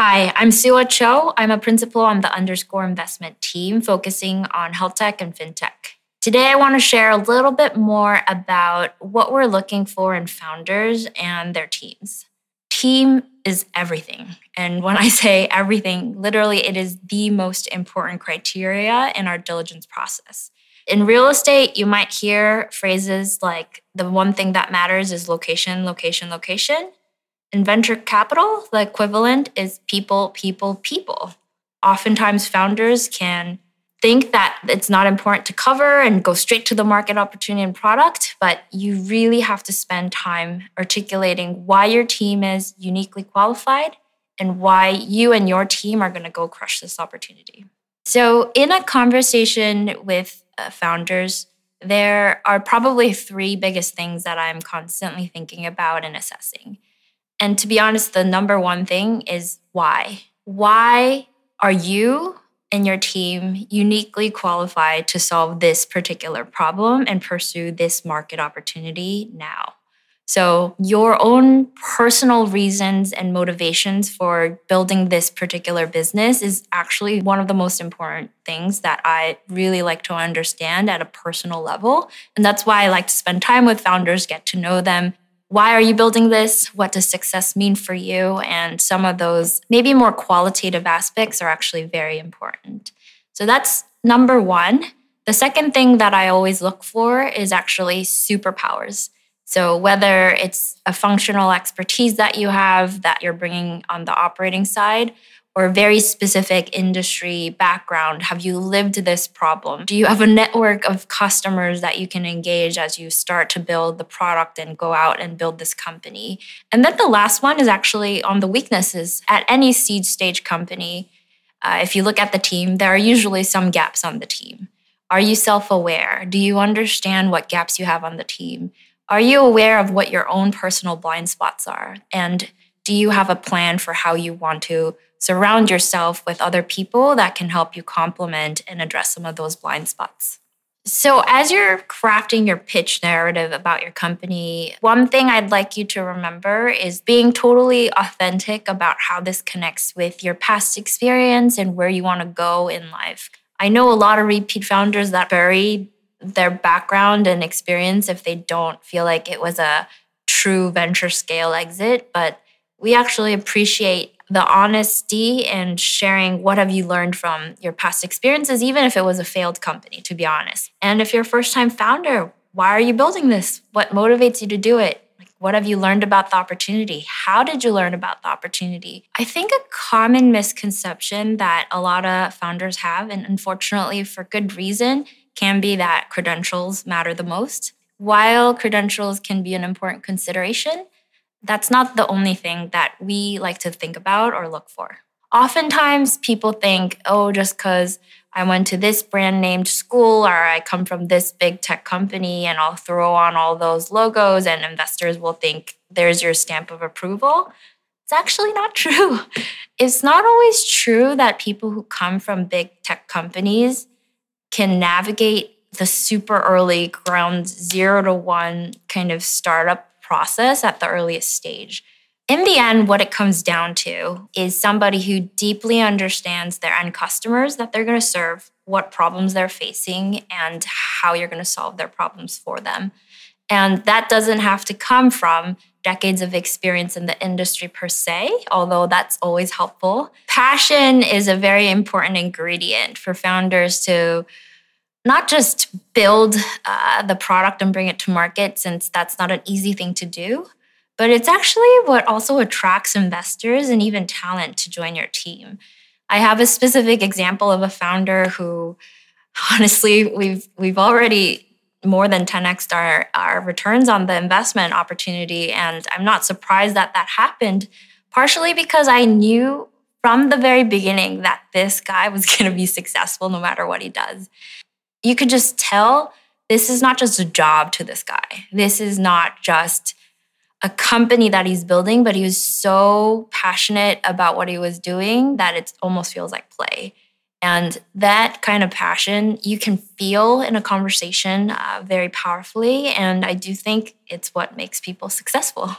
Hi, I'm Sooah Cho. I'm a principal on the Underscore investment team focusing on health tech and fintech. Today, I want to share a little bit more about what we're looking for in founders and their teams. Team is everything. And when I say everything, literally, it is the most important criteria in our diligence process. In real estate, you might hear phrases like the one thing that matters is location, location, location. In venture capital, the equivalent is people, people, people. Oftentimes, founders can think that it's not important to cover and go straight to the market opportunity and product, but you really have to spend time articulating why your team is uniquely qualified and why you and your team are going to go crush this opportunity. So, in a conversation with uh, founders, there are probably three biggest things that I'm constantly thinking about and assessing. And to be honest, the number one thing is why. Why are you and your team uniquely qualified to solve this particular problem and pursue this market opportunity now? So, your own personal reasons and motivations for building this particular business is actually one of the most important things that I really like to understand at a personal level. And that's why I like to spend time with founders, get to know them, why are you building this? What does success mean for you? And some of those maybe more qualitative aspects are actually very important. So that's number one. The second thing that I always look for is actually superpowers. So, whether it's a functional expertise that you have that you're bringing on the operating side, or very specific industry background? Have you lived this problem? Do you have a network of customers that you can engage as you start to build the product and go out and build this company? And then the last one is actually on the weaknesses. At any seed stage company, uh, if you look at the team, there are usually some gaps on the team. Are you self aware? Do you understand what gaps you have on the team? Are you aware of what your own personal blind spots are? And do you have a plan for how you want to surround yourself with other people that can help you complement and address some of those blind spots. So, as you're crafting your pitch narrative about your company, one thing I'd like you to remember is being totally authentic about how this connects with your past experience and where you want to go in life. I know a lot of repeat founders that bury their background and experience if they don't feel like it was a true venture scale exit, but we actually appreciate the honesty and sharing what have you learned from your past experiences even if it was a failed company to be honest. And if you're a first time founder why are you building this? What motivates you to do it? Like what have you learned about the opportunity? How did you learn about the opportunity? I think a common misconception that a lot of founders have and unfortunately for good reason can be that credentials matter the most. While credentials can be an important consideration that's not the only thing that we like to think about or look for. Oftentimes, people think, oh, just because I went to this brand named school or I come from this big tech company and I'll throw on all those logos and investors will think there's your stamp of approval. It's actually not true. It's not always true that people who come from big tech companies can navigate the super early ground zero to one kind of startup process at the earliest stage. In the end, what it comes down to is somebody who deeply understands their end customers that they're going to serve, what problems they're facing, and how you're going to solve their problems for them. And that doesn't have to come from decades of experience in the industry per se, although that's always helpful. Passion is a very important ingredient for founders to not just build uh, the product and bring it to market, since that's not an easy thing to do, but it's actually what also attracts investors and even talent to join your team. I have a specific example of a founder who, honestly, we've we've already more than 10x our, our returns on the investment opportunity. And I'm not surprised that that happened, partially because I knew from the very beginning that this guy was going to be successful no matter what he does you could just tell this is not just a job to this guy. This is not just a company that he's building, but he was so passionate about what he was doing that it almost feels like play. And that kind of passion you can feel in a conversation uh, very powerfully. And I do think it's what makes people successful.